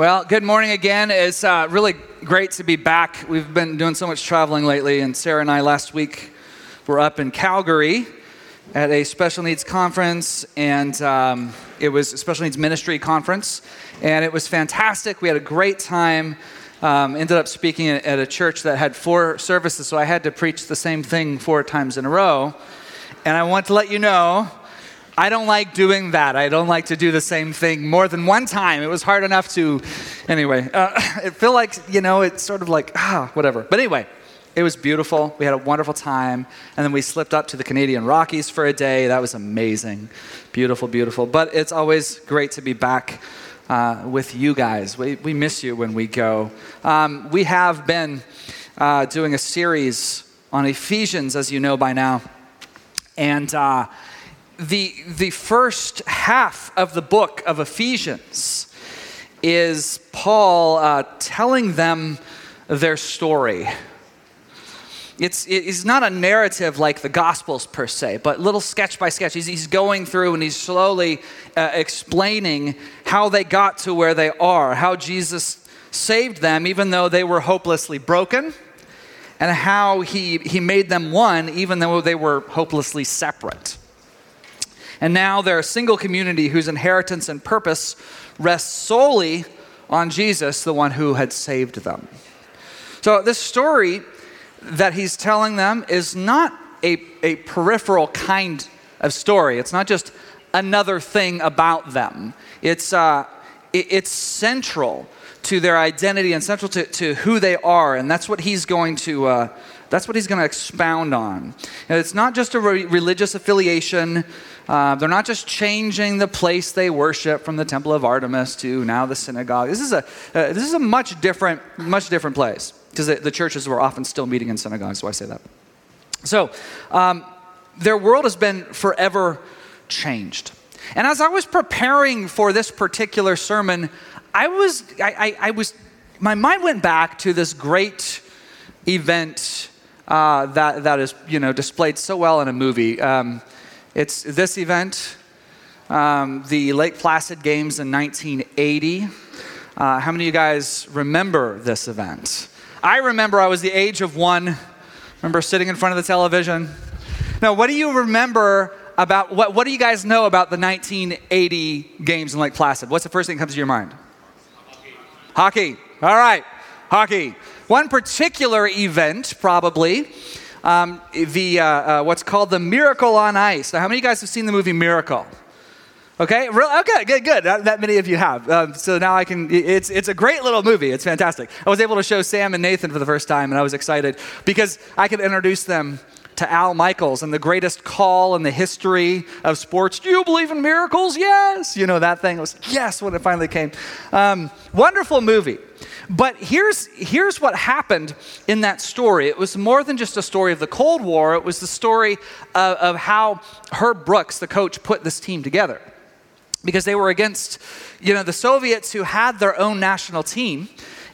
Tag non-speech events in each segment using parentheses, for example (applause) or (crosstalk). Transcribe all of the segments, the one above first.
Well, good morning again. It's uh, really great to be back. We've been doing so much traveling lately, and Sarah and I last week were up in Calgary at a special needs conference, and um, it was a special needs ministry conference, and it was fantastic. We had a great time. Um, ended up speaking at a church that had four services, so I had to preach the same thing four times in a row. And I want to let you know I don't like doing that. I don't like to do the same thing more than one time. It was hard enough to, anyway, uh, (laughs) it feel like, you know, it's sort of like, ah, whatever. But anyway, it was beautiful. We had a wonderful time. And then we slipped up to the Canadian Rockies for a day. That was amazing. Beautiful, beautiful. But it's always great to be back uh, with you guys. We, we miss you when we go. Um, we have been uh, doing a series on Ephesians, as you know by now. And, uh, the, the first half of the book of Ephesians is Paul uh, telling them their story. It's, it's not a narrative like the Gospels per se, but little sketch by sketch. He's, he's going through and he's slowly uh, explaining how they got to where they are, how Jesus saved them even though they were hopelessly broken, and how he, he made them one even though they were hopelessly separate. And now they're a single community whose inheritance and purpose rests solely on Jesus, the one who had saved them. So, this story that he's telling them is not a, a peripheral kind of story. It's not just another thing about them, it's, uh, it, it's central to their identity and central to, to who they are. And that's what he's going to. Uh, that's what he's going to expound on. And it's not just a re- religious affiliation. Uh, they're not just changing the place they worship from the temple of Artemis to now the synagogue. This is a, uh, this is a much different, much different place because the, the, churches were often still meeting in synagogues, so I say that. So, um, their world has been forever changed. And as I was preparing for this particular sermon, I was, I, I, I was, my mind went back to this great event uh, that, that is, you know, displayed so well in a movie. Um, it's this event, um, the Lake Placid Games in 1980. Uh, how many of you guys remember this event? I remember I was the age of one. Remember sitting in front of the television? Now, what do you remember about, what, what do you guys know about the 1980 games in Lake Placid? What's the first thing that comes to your mind? Hockey. Hockey. All right. Hockey. One particular event, probably, um, the, uh, uh, what's called the Miracle on Ice. Now, how many of you guys have seen the movie Miracle? Okay, Real, okay, good, good. That, that, many of you have. Um, so now I can, it's, it's a great little movie. It's fantastic. I was able to show Sam and Nathan for the first time, and I was excited because I could introduce them to Al Michaels and the greatest call in the history of sports. Do you believe in miracles? Yes. You know, that thing was yes when it finally came. Um, wonderful movie. But here's, here's what happened in that story. It was more than just a story of the Cold War, it was the story of, of how Herb Brooks, the coach, put this team together. Because they were against, you know, the Soviets who had their own national team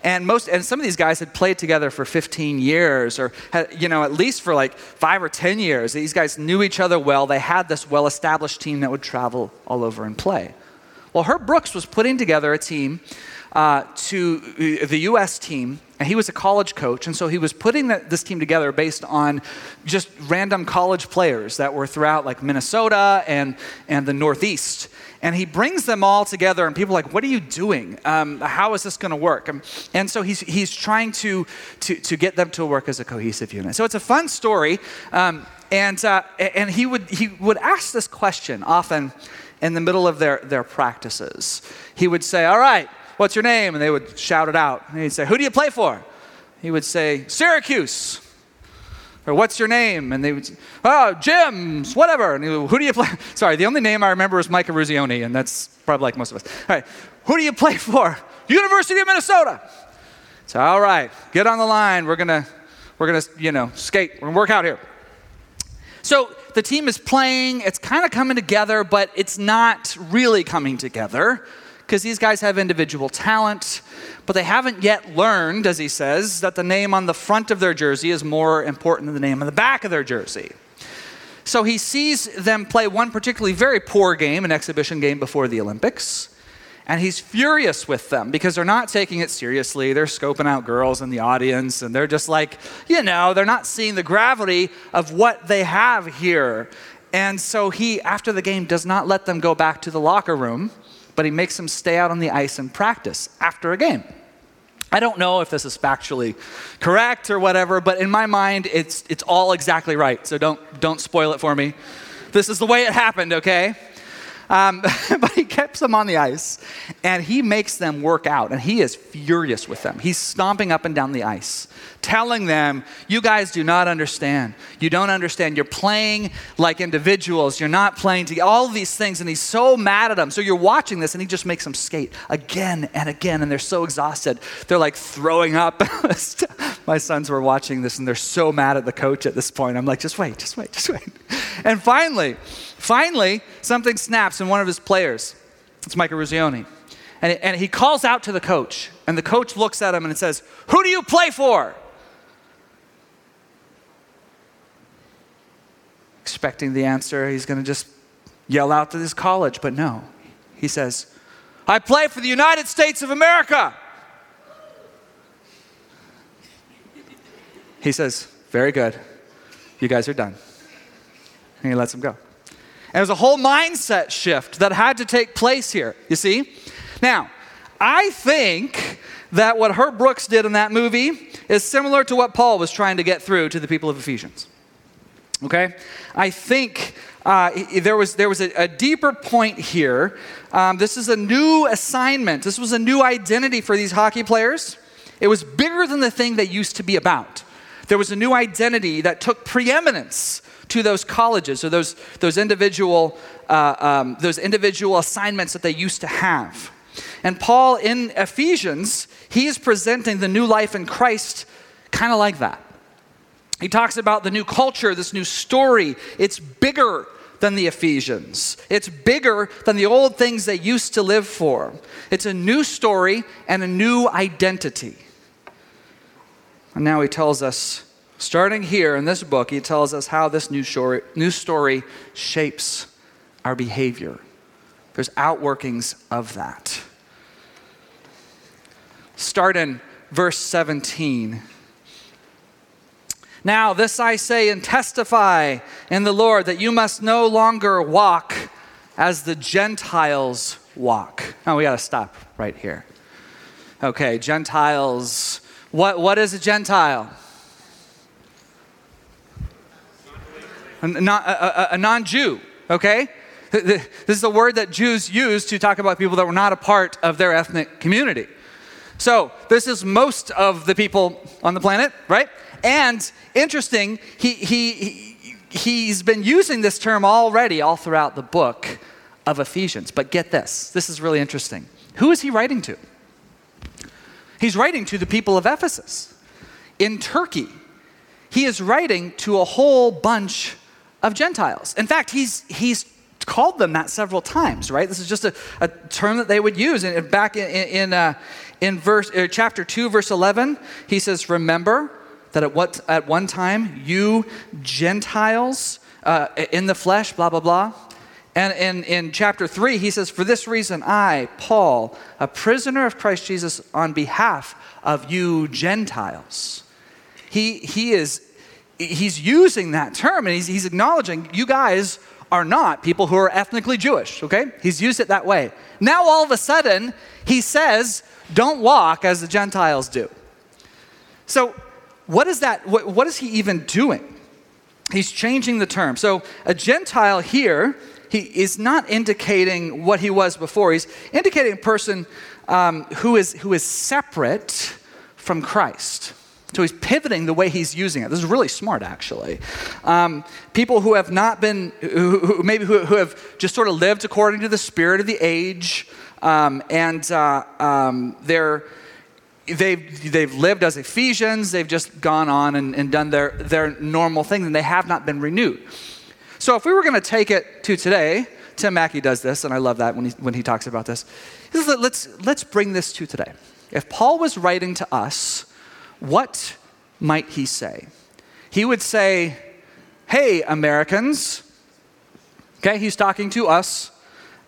and most and some of these guys had played together for 15 years or had, you know at least for like 5 or 10 years these guys knew each other well they had this well established team that would travel all over and play well herb brooks was putting together a team uh, to uh, the U.S. team, and he was a college coach, and so he was putting the, this team together based on just random college players that were throughout like Minnesota and, and the Northeast. And he brings them all together, and people are like, What are you doing? Um, how is this going to work? And, and, so he's, he's trying to, to, to get them to work as a cohesive unit. So it's a fun story. Um, and, uh, and he, would, he would ask this question often in the middle of their, their practices. He would say, All right, What's your name? And they would shout it out. And he'd say, Who do you play for? He would say, Syracuse. Or what's your name? And they would say, Oh, Jim's, whatever. And would, Who do you play? (laughs) Sorry, the only name I remember is Mike Eruzione, and that's probably like most of us. All right, who do you play (laughs) for? University of Minnesota. So, all right, get on the line. We're gonna, we're gonna, you know, skate. We're gonna work out here. So the team is playing. It's kind of coming together, but it's not really coming together because these guys have individual talent, but they haven't yet learned, as he says, that the name on the front of their jersey is more important than the name on the back of their jersey. So he sees them play one particularly very poor game, an exhibition game before the Olympics, And he's furious with them because they're not taking it seriously. They're scoping out girls in the audience and they're just like, you know, they're not seeing the gravity of what they have here. And so he, after the game, does not let them go back to the locker room, but he makes them stay out on the ice and practice after a game. I don't know if this is factually correct or whatever, but in my mind, it's, it's all exactly right. So don't, don't spoil it for me. This is the way it happened, okay? Um, (laughs) but he keeps them on the ice and he makes them work out, and he is furious with them. He's stomping up and down the ice, telling them, You guys do not understand. You don't understand. You're playing like individuals, you're not playing together. All these things, and he's so mad at them. So you're watching this, and he just makes them skate again and again, and they're so exhausted. They're like throwing up. (laughs) My sons were watching this, and they're so mad at the coach at this point. I'm like, Just wait, just wait, just wait. (laughs) And finally, Finally, something snaps in one of his players. It's Mike Eruzione. And, and he calls out to the coach, and the coach looks at him and says, Who do you play for? Expecting the answer, he's going to just yell out to his college, but no. He says, I play for the United States of America. He says, Very good. You guys are done. And he lets him go. And there's a whole mindset shift that had to take place here, you see? Now, I think that what Herb Brooks did in that movie is similar to what Paul was trying to get through to the people of Ephesians. Okay? I think uh, there was, there was a, a deeper point here. Um, this is a new assignment, this was a new identity for these hockey players. It was bigger than the thing they used to be about. There was a new identity that took preeminence to those colleges or those, those, individual, uh, um, those individual assignments that they used to have. And Paul in Ephesians, he is presenting the new life in Christ kind of like that. He talks about the new culture, this new story. It's bigger than the Ephesians. It's bigger than the old things they used to live for. It's a new story and a new identity. And now he tells us Starting here in this book, he tells us how this new story, new story shapes our behavior. There's outworkings of that. Start in verse 17. Now, this I say and testify in the Lord that you must no longer walk as the Gentiles walk. Now, we got to stop right here. Okay, Gentiles. What, what is a Gentile? a, a, a non Jew, okay? This is a word that Jews use to talk about people that were not a part of their ethnic community. So, this is most of the people on the planet, right? And interesting, he, he, he, he's been using this term already all throughout the book of Ephesians. But get this this is really interesting. Who is he writing to? He's writing to the people of Ephesus in Turkey. He is writing to a whole bunch of Gentiles. In fact, he's, he's called them that several times, right? This is just a, a term that they would use. And back in, in, uh, in verse, uh, chapter 2, verse 11, he says, Remember that at, what, at one time you Gentiles uh, in the flesh, blah, blah, blah. And in, in chapter 3, he says, For this reason, I, Paul, a prisoner of Christ Jesus, on behalf of you Gentiles. He, he is he's using that term and he's, he's acknowledging you guys are not people who are ethnically Jewish, okay? He's used it that way. Now, all of a sudden, he says, don't walk as the Gentiles do. So, what is that? What, what is he even doing? He's changing the term. So, a Gentile here, he is not indicating what he was before. He's indicating a person um, who, is, who is separate from Christ. So he's pivoting the way he's using it. This is really smart, actually. Um, people who have not been, who, who maybe who, who, have just sort of lived according to the spirit of the age, um, and uh, um, they're they've, they've lived as Ephesians, they've just gone on and, and done their, their normal thing, and they have not been renewed. So if we were going to take it to today, Tim Mackie does this, and I love that when he, when he talks about this. He says, Let's, let's bring this to today. If Paul was writing to us, what might he say? He would say, Hey, Americans. Okay, he's talking to us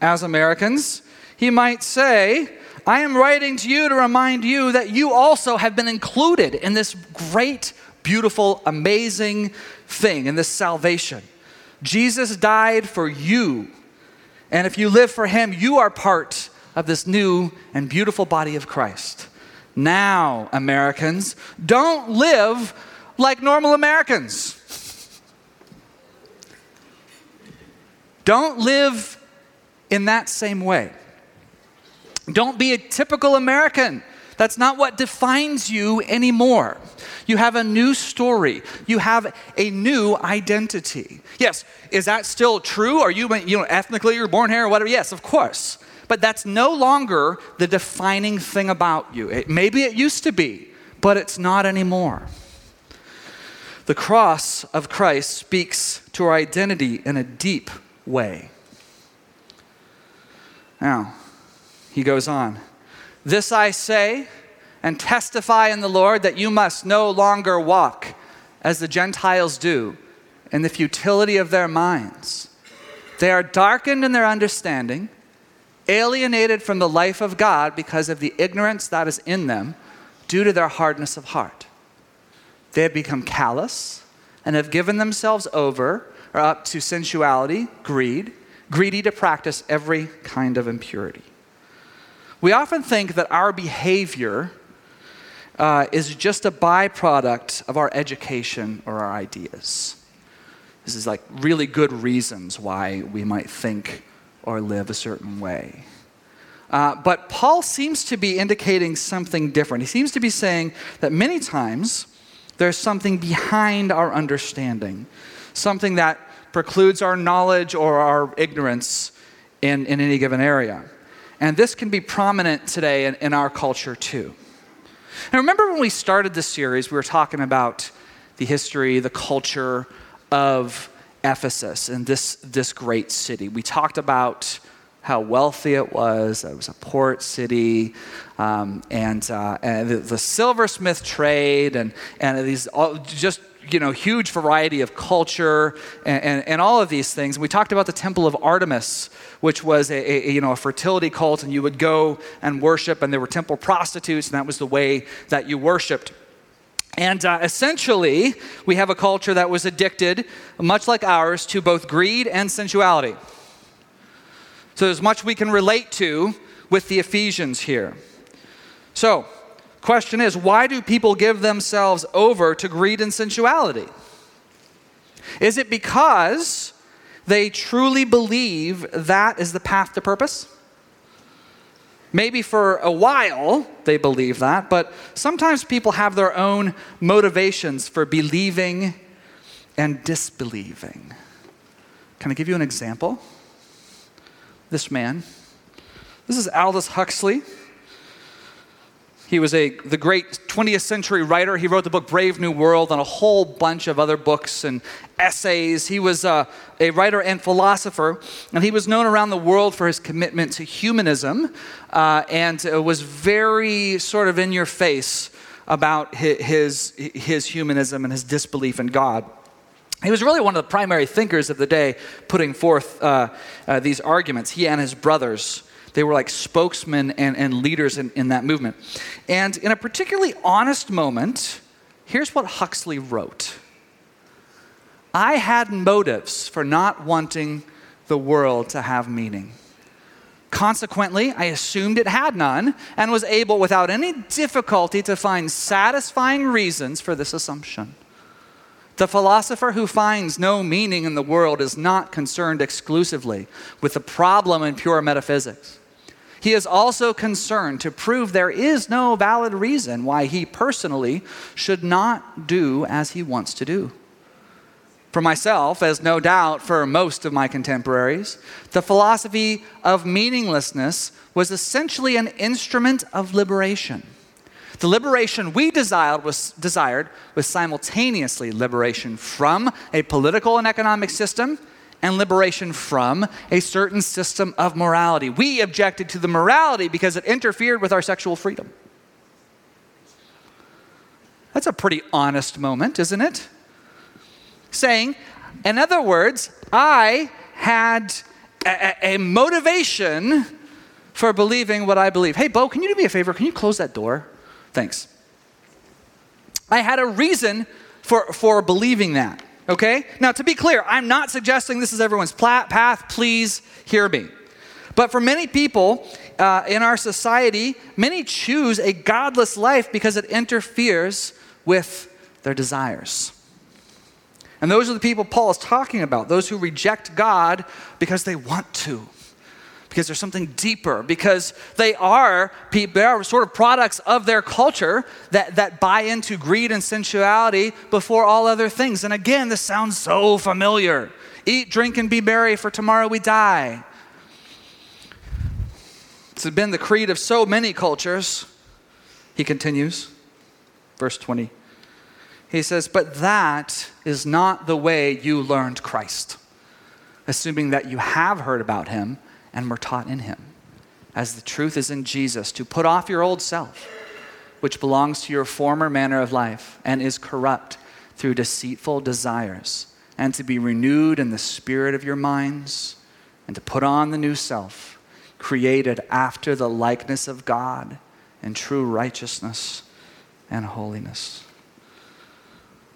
as Americans. he might say, I am writing to you to remind you that you also have been included in this great, beautiful, amazing thing, in this salvation. Jesus died for you. And if you live for him, you are part of this new and beautiful body of Christ. Now, Americans, don't live like normal Americans. Don't live in that same way. Don't be a typical American. That's not what defines you anymore. You have a new story. You have a new identity. Yes, is that still true? Are you, you know, ethnically you're born here or whatever? Yes, of course. But that's no longer the defining thing about you. It, maybe it used to be, but it's not anymore. The cross of Christ speaks to our identity in a deep way. Now, he goes on. This I say and testify in the Lord that you must no longer walk as the Gentiles do in the futility of their minds. They are darkened in their understanding, alienated from the life of God because of the ignorance that is in them due to their hardness of heart. They have become callous and have given themselves over or up to sensuality, greed, greedy to practice every kind of impurity. We often think that our behavior uh, is just a byproduct of our education or our ideas. This is like really good reasons why we might think or live a certain way. Uh, but Paul seems to be indicating something different. He seems to be saying that many times there's something behind our understanding, something that precludes our knowledge or our ignorance in, in any given area. And this can be prominent today in, in our culture too. And remember when we started this series, we were talking about the history, the culture of Ephesus and this, this great city. We talked about how wealthy it was. It was a port city, um, and, uh, and the, the, silversmith trade, and, and these all, just you know, huge variety of culture and, and, and, all of these things. We talked about the Temple of Artemis, which was a, a, you know, a fertility cult, and you would go and worship, and there were temple prostitutes, and that was the way that you worshiped. And uh, essentially, we have a culture that was addicted, much like ours, to both greed and sensuality. So there's much we can relate to with the Ephesians here. So, Question is, why do people give themselves over to greed and sensuality? Is it because they truly believe that is the path to purpose? Maybe for a while they believe that, but sometimes people have their own motivations for believing and disbelieving. Can I give you an example? This man. This is Aldous Huxley. He was a, the great 20th century writer. He wrote the book Brave New World and a whole bunch of other books and essays. He was a, uh, a writer and philosopher, and he was known around the world for his commitment to humanism uh, and was very sort of in your face about his, his humanism and his disbelief in God. He was really one of the primary thinkers of the day, putting forth uh, uh, these arguments, he and his brothers. They were like spokesmen and, and leaders in, in that movement. And in a particularly honest moment, here's what Huxley wrote I had motives for not wanting the world to have meaning. Consequently, I assumed it had none and was able, without any difficulty, to find satisfying reasons for this assumption. The philosopher who finds no meaning in the world is not concerned exclusively with the problem in pure metaphysics. He is also concerned to prove there is no valid reason why he personally should not do as he wants to do. For myself, as no doubt for most of my contemporaries, the philosophy of meaninglessness was essentially an instrument of liberation. The liberation we desired was, desired was simultaneously liberation from a political and economic system and liberation from a certain system of morality. We objected to the morality because it interfered with our sexual freedom. That's a pretty honest moment, isn't it? Saying, in other words, I had a, a motivation for believing what I believe. Hey, Bo, can you do me a favor? Can you close that door? Thanks. I had a reason for, for believing that, okay? Now, to be clear, I'm not suggesting this is everyone's path. Please hear me. But for many people uh, in our society, many choose a godless life because it interferes with their desires. And those are the people Paul is talking about, those who reject God because they want to, because there's something deeper, because they are, they are sort of products of their culture that, that buy into greed and sensuality before all other things. And again, this sounds so familiar. Eat, drink, and be merry, for tomorrow we die. It's been the creed of so many cultures. He continues, verse 20. He says, But that is not the way you learned Christ, assuming that you have heard about him and we were taught in him, as the truth is in Jesus, to put off your old self, which belongs to your former manner of life and is corrupt through deceitful desires, and to be renewed in the spirit of your minds, and to put on the new self, created after the likeness of God in true righteousness and holiness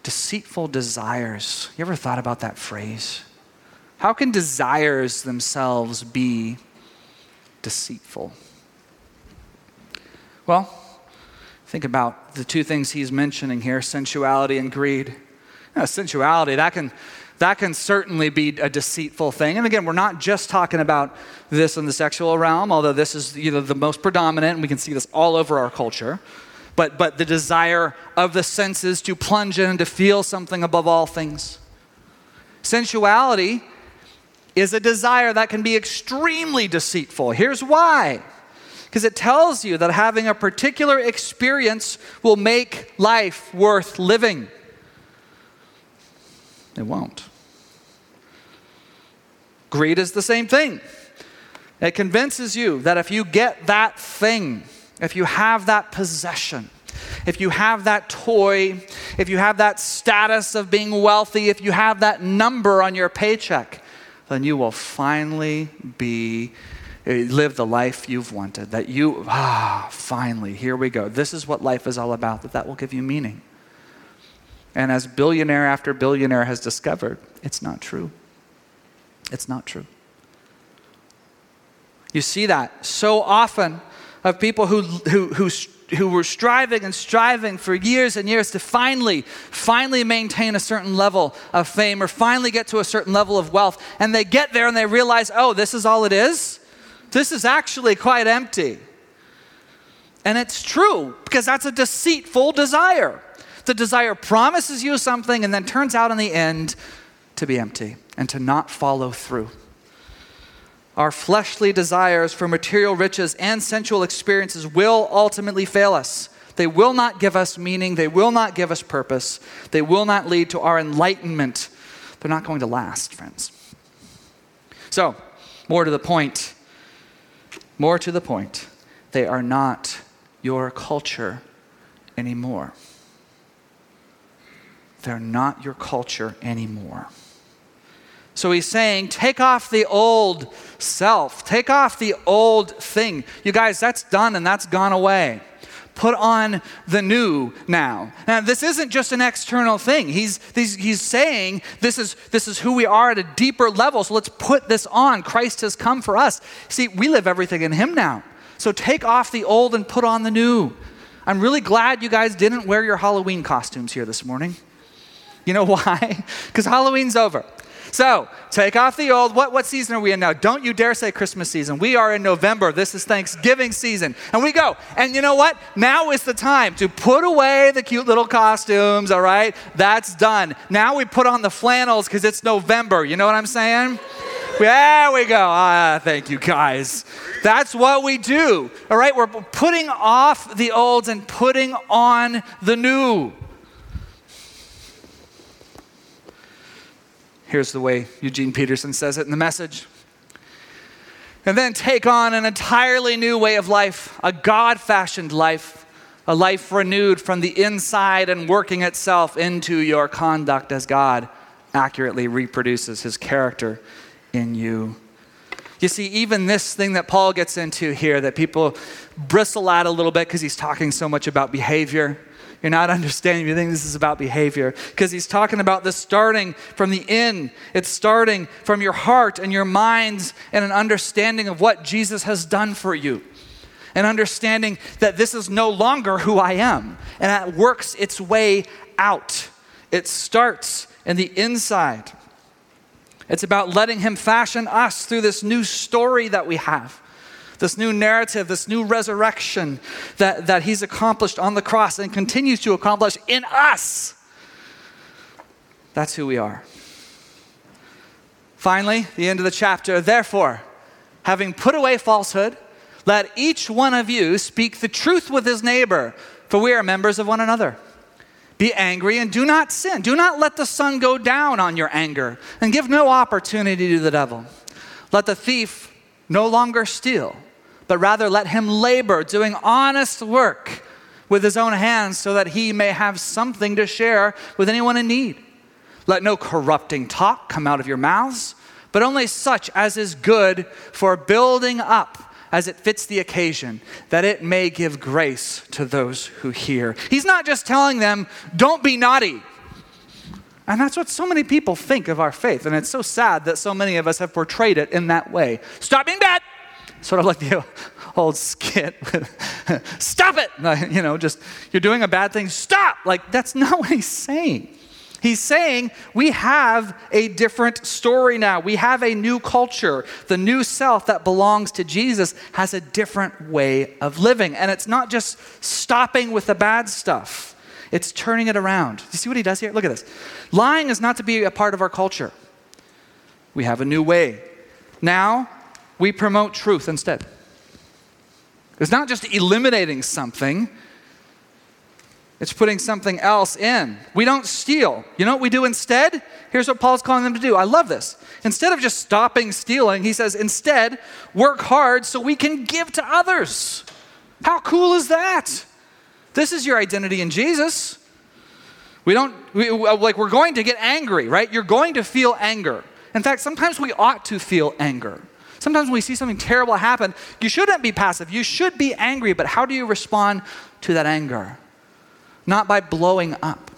deceitful desires. You ever thought about that phrase? How can desires themselves be deceitful? Well, think about the two things he's mentioning here sensuality and greed. Sensuality, that can, that can certainly be a deceitful thing. And again, we're not just talking about this in the sexual realm, although this is you know, the most predominant, and we can see this all over our culture but, but the desire of the senses to plunge in to feel something above all things. Sensuality is a desire that can be extremely deceitful. Here's why because it tells you that having a particular experience will make life worth living. It won't. Greed is the same thing. It convinces you that if you get that thing, if you have that possession, if you have that toy, if you have that status of being wealthy, if you have that number on your paycheck, then you will finally be eh, live the life you've wanted. That you ah, finally, here we go. This is what life is all about. That that will give you meaning. And as billionaire after billionaire has discovered, it's not true. It's not true. You see that so often of people who, who, who, who were striving and striving for years and years to finally, finally maintain a certain level of fame or finally get to a certain level of wealth. And they get there and they realize, oh, this is all it is? This is actually quite empty. And it's true because that's a deceitful desire. The desire promises you something and then turns out in the end to be empty and to not follow through. Our fleshly desires for material riches and sensual experiences will ultimately fail us. They will not give us meaning. They will not give us purpose. They will not lead to our enlightenment. They're not going to last, friends. So, more to the point, more to the point, they are not your culture anymore. They're not your culture anymore. So he's saying, take off the old self, take off the old thing. You guys, that's done and that's gone away. Put on the new now. Now, this isn't just an external thing. He's, he's, he's saying this is, this is who we are at a deeper level. So let's put this on. Christ has come for us. See, we live everything in Him now. So take off the old and put on the new. I'm really glad you guys didn't wear your Halloween costumes here this morning. You know (laughs) why? Because Halloween's over. So take off the old. What, what season are we in now? Don't you dare say Christmas season. We are in November. This is Thanksgiving season. And we go. And you know what? Now is the time to put away the cute little costumes, all right? That's done. Now we put on the flannels because it's November. You know what I'm saying? There we go. Ah, thank you, guys. That's what we do. All right, we're putting off the old and putting on the new. Here's the way Eugene Peterson says it in the message. And then take on an entirely new way of life, a God fashioned life, a life renewed from the inside and working itself into your conduct as God accurately reproduces his character in you. You see, even this thing that Paul gets into here that people bristle at a little bit because he's talking so much about behavior. You're not understanding. You think this is about behavior because he's talking about this starting from the in. It's starting from your heart and your minds and an understanding of what Jesus has done for you. And understanding that this is no longer who I am. And that works its way out. It starts in the inside. It's about letting Him fashion us through this new story that we have, this new narrative, this new resurrection that, that He's accomplished on the cross and continues to accomplish in us. That's who we are. Finally, the end of the chapter. Therefore, having put away falsehood, let each one of you speak the truth with his neighbor, for we are members of one another. Be angry and do not sin. Do not let the sun go down on your anger and give no opportunity to the devil. Let the thief no longer steal, but rather let him labor, doing honest work with his own hands, so that he may have something to share with anyone in need. Let no corrupting talk come out of your mouths, but only such as is good for building up as it fits the occasion, that it may give grace to those who hear. He's not just telling them, don't be naughty. And that's what so many people think of our faith. And it's so sad that so many of us have portrayed it in that way. Stop being bad. Sort of like the (laughs) old skit. (laughs) Stop it. (laughs) You know, just, you're doing a bad thing. Stop. Like, that's not what he's saying. He's saying we have a different story now. We have a new culture. The new self that belongs to Jesus has a different way of living. And it's not just stopping with the bad stuff, it's turning it around. You see what he does here? Look at this. Lying is not to be a part of our culture. We have a new way. Now, we promote truth instead. It's not just eliminating something, it's putting something else in. We don't steal. You know what we do instead? Here's what Paul's calling them to do. I love this. Instead of just stopping stealing, he says, instead, work hard so we can give to others. How cool is that? This is your identity in Jesus. We don't, we, uh, like, we're going to get angry, right? You're going to feel anger. In fact, sometimes we ought to feel anger. Sometimes when we see something terrible happen, you shouldn't be passive. You should be angry, but how do you respond to that anger? not by blowing up,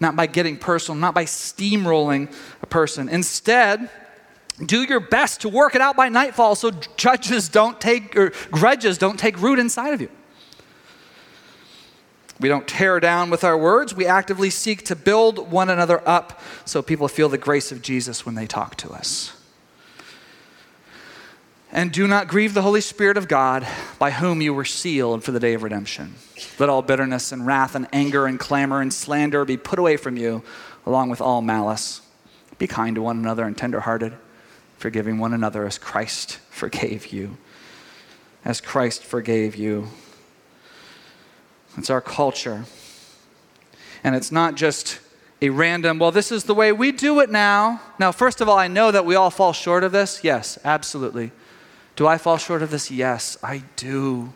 not by getting personal, not by steamrolling a person. Instead, do your best to work it out by nightfall so judges don't take, or grudges don't take root inside of you. We don't tear down with our words. We actively seek to build one another up so people feel the grace of Jesus when they talk to us. And do not grieve the Holy Spirit of God, by whom you were sealed for the day of redemption. Let all bitterness and wrath and anger and clamor and slander be put away from you, along with all malice. Be kind to one another and tenderhearted, forgiving one another as Christ forgave you. As Christ forgave you. It's our culture. And it's not just a random, well, this is the way we do it now. Now, first of all, I know that we all fall short of this. Yes, absolutely. Do I fall short of this? Yes, I do.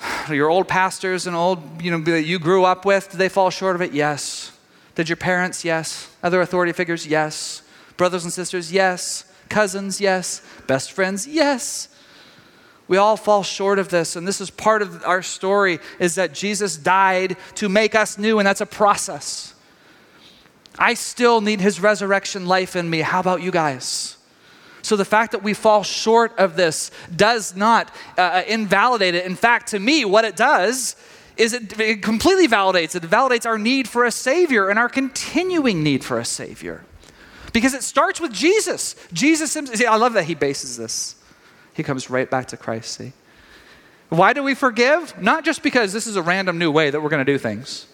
(sighs) Your old pastors and old, you know, that you grew up with, did they fall short of it? Yes. Did your parents? Yes. Other authority figures? Yes. Brothers and sisters? Yes. Cousins? Yes. Best friends? Yes. We all fall short of this, and this is part of our story is that Jesus died to make us new, and that's a process. I still need his resurrection life in me. How about you guys? So the fact that we fall short of this does not uh, uh, invalidate it. In fact, to me, what it does is it, it completely validates it. It validates our need for a Savior and our continuing need for a Savior. Because it starts with Jesus. Jesus, see, I love that he bases this. He comes right back to Christ, see? Why do we forgive? Not just because this is a random new way that we're going to do things.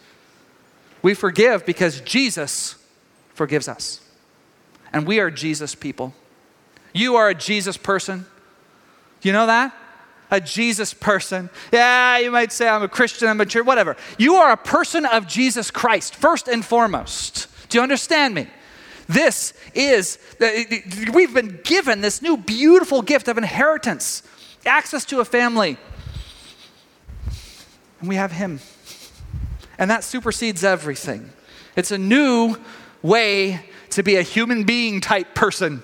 We forgive because Jesus forgives us. And we are Jesus people. You are a Jesus person. You know that? A Jesus person. Yeah, you might say I'm a Christian, I'm a church, whatever. You are a person of Jesus Christ, first and foremost. Do you understand me? This is, we've been given this new beautiful gift of inheritance, access to a family. And we have Him. And that supersedes everything. It's a new way to be a human being type person.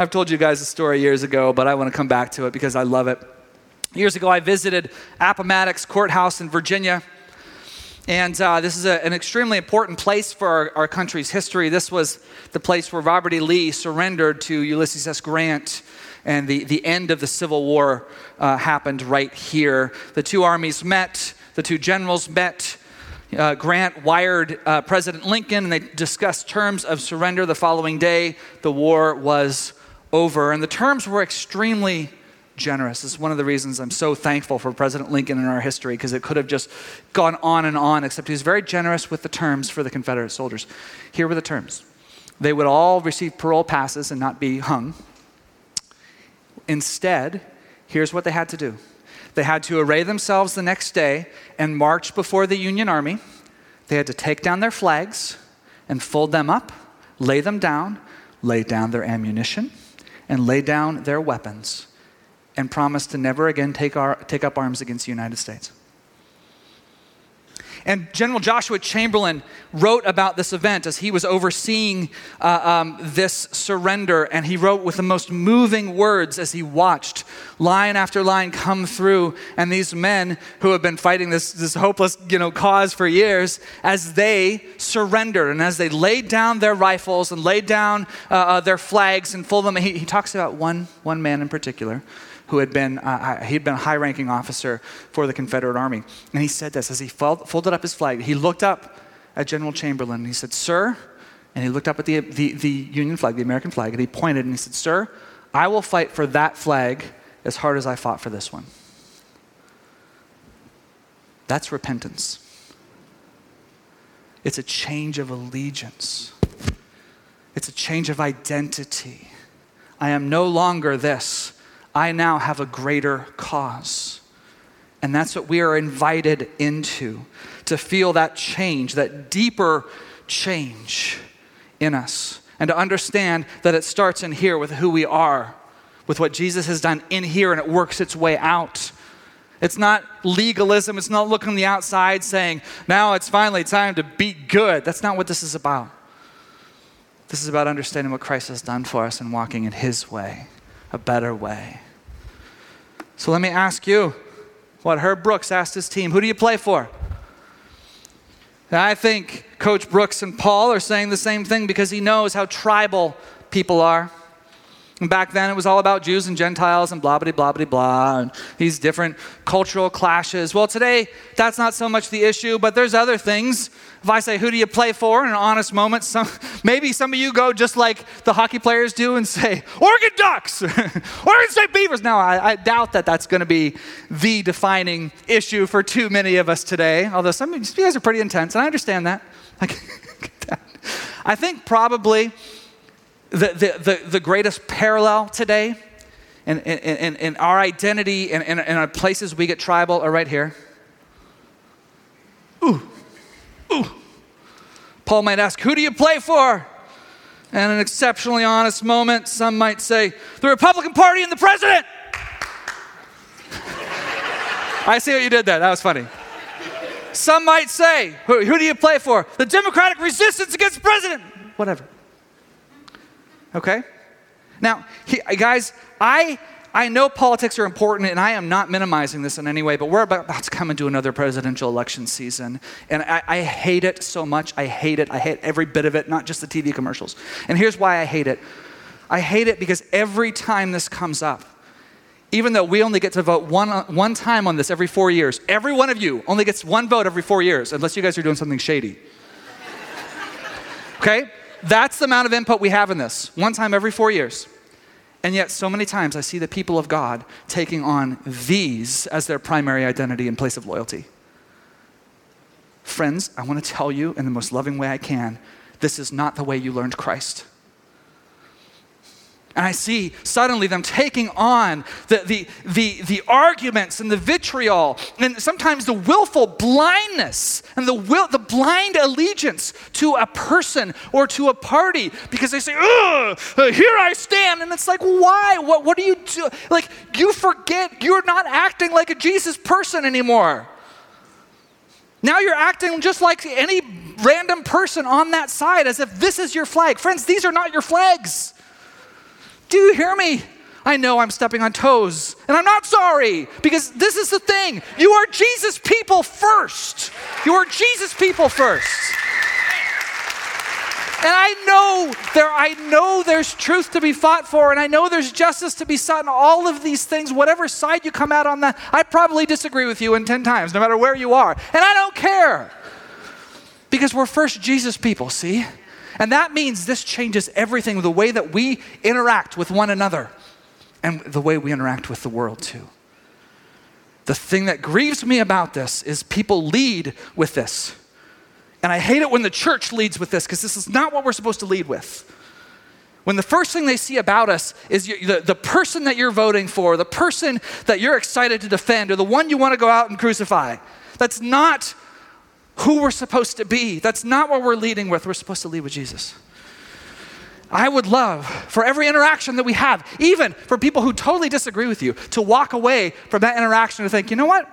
I've told you guys a story years ago, but I want to come back to it because I love it. Years ago, I visited Appomattox Courthouse in Virginia. And uh, this is a, an extremely important place for our, our, country's history. This was the place where Robert E. Lee surrendered to Ulysses S. Grant, and the, the end of the Civil War uh, happened right here. The two armies met, the two generals met. Uh, Grant wired uh, President Lincoln, and they discussed terms of surrender. The following day, the war was over, and the terms were extremely generous. It's one of the reasons I'm so thankful for President Lincoln in our history because it could have just gone on and on, except he was very generous with the terms for the Confederate soldiers. Here were the terms they would all receive parole passes and not be hung. Instead, here's what they had to do they had to array themselves the next day and march before the Union Army. They had to take down their flags and fold them up, lay them down, lay down their ammunition, and lay down their weapons and promise to never again take, our, take up arms against the United States. And General Joshua Chamberlain wrote about this event as he was overseeing uh, um, this surrender. And he wrote with the most moving words as he watched line after line come through. And these men who have been fighting this, this hopeless you know, cause for years, as they surrendered and as they laid down their rifles and laid down uh, uh, their flags and folded them, he, he talks about one, one man in particular who had been, uh, he'd been a high ranking officer for the Confederate Army. And he said this as he folded up his flag. He looked up at General Chamberlain and he said, Sir, and he looked up at the, the, the Union flag, the American flag, and he pointed and he said, Sir, I will fight for that flag as hard as I fought for this one. That's repentance. It's a change of allegiance. It's a change of identity. I am no longer this. I now have a greater cause. And that's what we are invited into to feel that change, that deeper change in us, and to understand that it starts in here with who we are, with what Jesus has done in here, and it works its way out. It's not legalism, it's not looking on the outside saying, now it's finally time to be good. That's not what this is about. This is about understanding what Christ has done for us and walking in His way a better way. So let me ask you what Herb Brooks asked his team who do you play for? I think Coach Brooks and Paul are saying the same thing because he knows how tribal people are. Back then, it was all about Jews and Gentiles and blah, blah, blah, blah, blah, and these different cultural clashes. Well, today, that's not so much the issue, but there's other things. If I say, who do you play for in an honest moment, some, (laughs) maybe some of you go just like the hockey players do and say, Oregon Ducks, (laughs) Oregon State Beavers. Now, I, I doubt that that's going to be the defining issue for too many of us today, although some of you guys are pretty intense, and I understand that. (laughs) I think probably the, the, the, greatest parallel today in, in, in, our identity and in, in, our places we get tribal are right here. Ooh, ooh. Paul might ask, Who do you play for? And an exceptionally honest moment, some might say, The Republican Party and the president. I see what you did there. That was funny. Some might say, who, who, do you play for? The Democratic resistance against the president. Whatever. Okay? Now, he, guys, I, I know politics are important, and I am not minimizing this in any way, but we're about, to come into another presidential election season. And I, I hate it so much. I hate it. I hate every bit of it, not just the TV commercials. And here's why I hate it I hate it because every time this comes up, even though we only get to vote one, one time on this every four years, every one of you only gets one vote every four years, unless you guys are doing something shady. (laughs) okay? That's the amount of input we have in this, one time every four years. And yet, so many times I see the people of God taking on these as their primary identity in place of loyalty. Friends, I want to tell you in the most loving way I can this is not the way you learned Christ. And I see suddenly them taking on the, the, the, the, arguments and the vitriol and sometimes the willful blindness and the, will, the blind allegiance to a person or to a party because they say, Ugh, uh, here I stand. And it's like, why? What, what do you do? Like, you forget you're not acting like a Jesus person anymore. Now you're acting just like any random person on that side as if this is your flag. Friends, these are not your flags. Do you hear me? I know I'm stepping on toes, and I'm not sorry because this is the thing. You are Jesus people first. You are Jesus people first. And I know there I know there's truth to be fought for and I know there's justice to be sought in all of these things whatever side you come out on that I probably disagree with you in 10 times no matter where you are. And I don't care. Because we're first Jesus people, see? And that means this changes everything the way that we interact with one another and the way we interact with the world too. The thing that grieves me about this is people lead with this. And I hate it when the church leads with this because this is not what we're supposed to lead with. When the first thing they see about us is you, the, the person that you're voting for, the person that you're excited to defend, or the one you want to go out and crucify, that's not who we're supposed to be. That's not what we're leading with. We're supposed to lead with Jesus. I would love for every interaction that we have, even for people who totally disagree with you, to walk away from that interaction and think, you know what?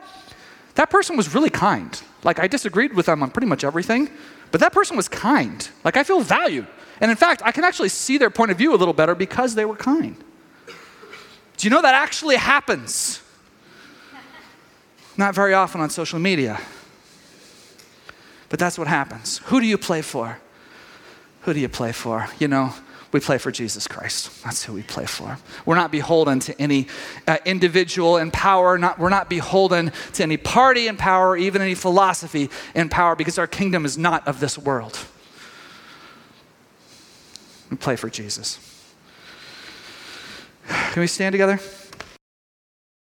That person was really kind. Like, I disagreed with them on pretty much everything, but that person was kind. Like, I feel valued. And in fact, I can actually see their point of view a little better because they were kind. Do you know that actually happens? Not very often on social media. But that's what happens. Who do you play for? Who do you play for? You know, we play for Jesus Christ. That's who we play for. We're not beholden to any uh, individual in power. Not, we're not beholden to any party in power, even any philosophy in power, because our kingdom is not of this world. We play for Jesus. Can we stand together?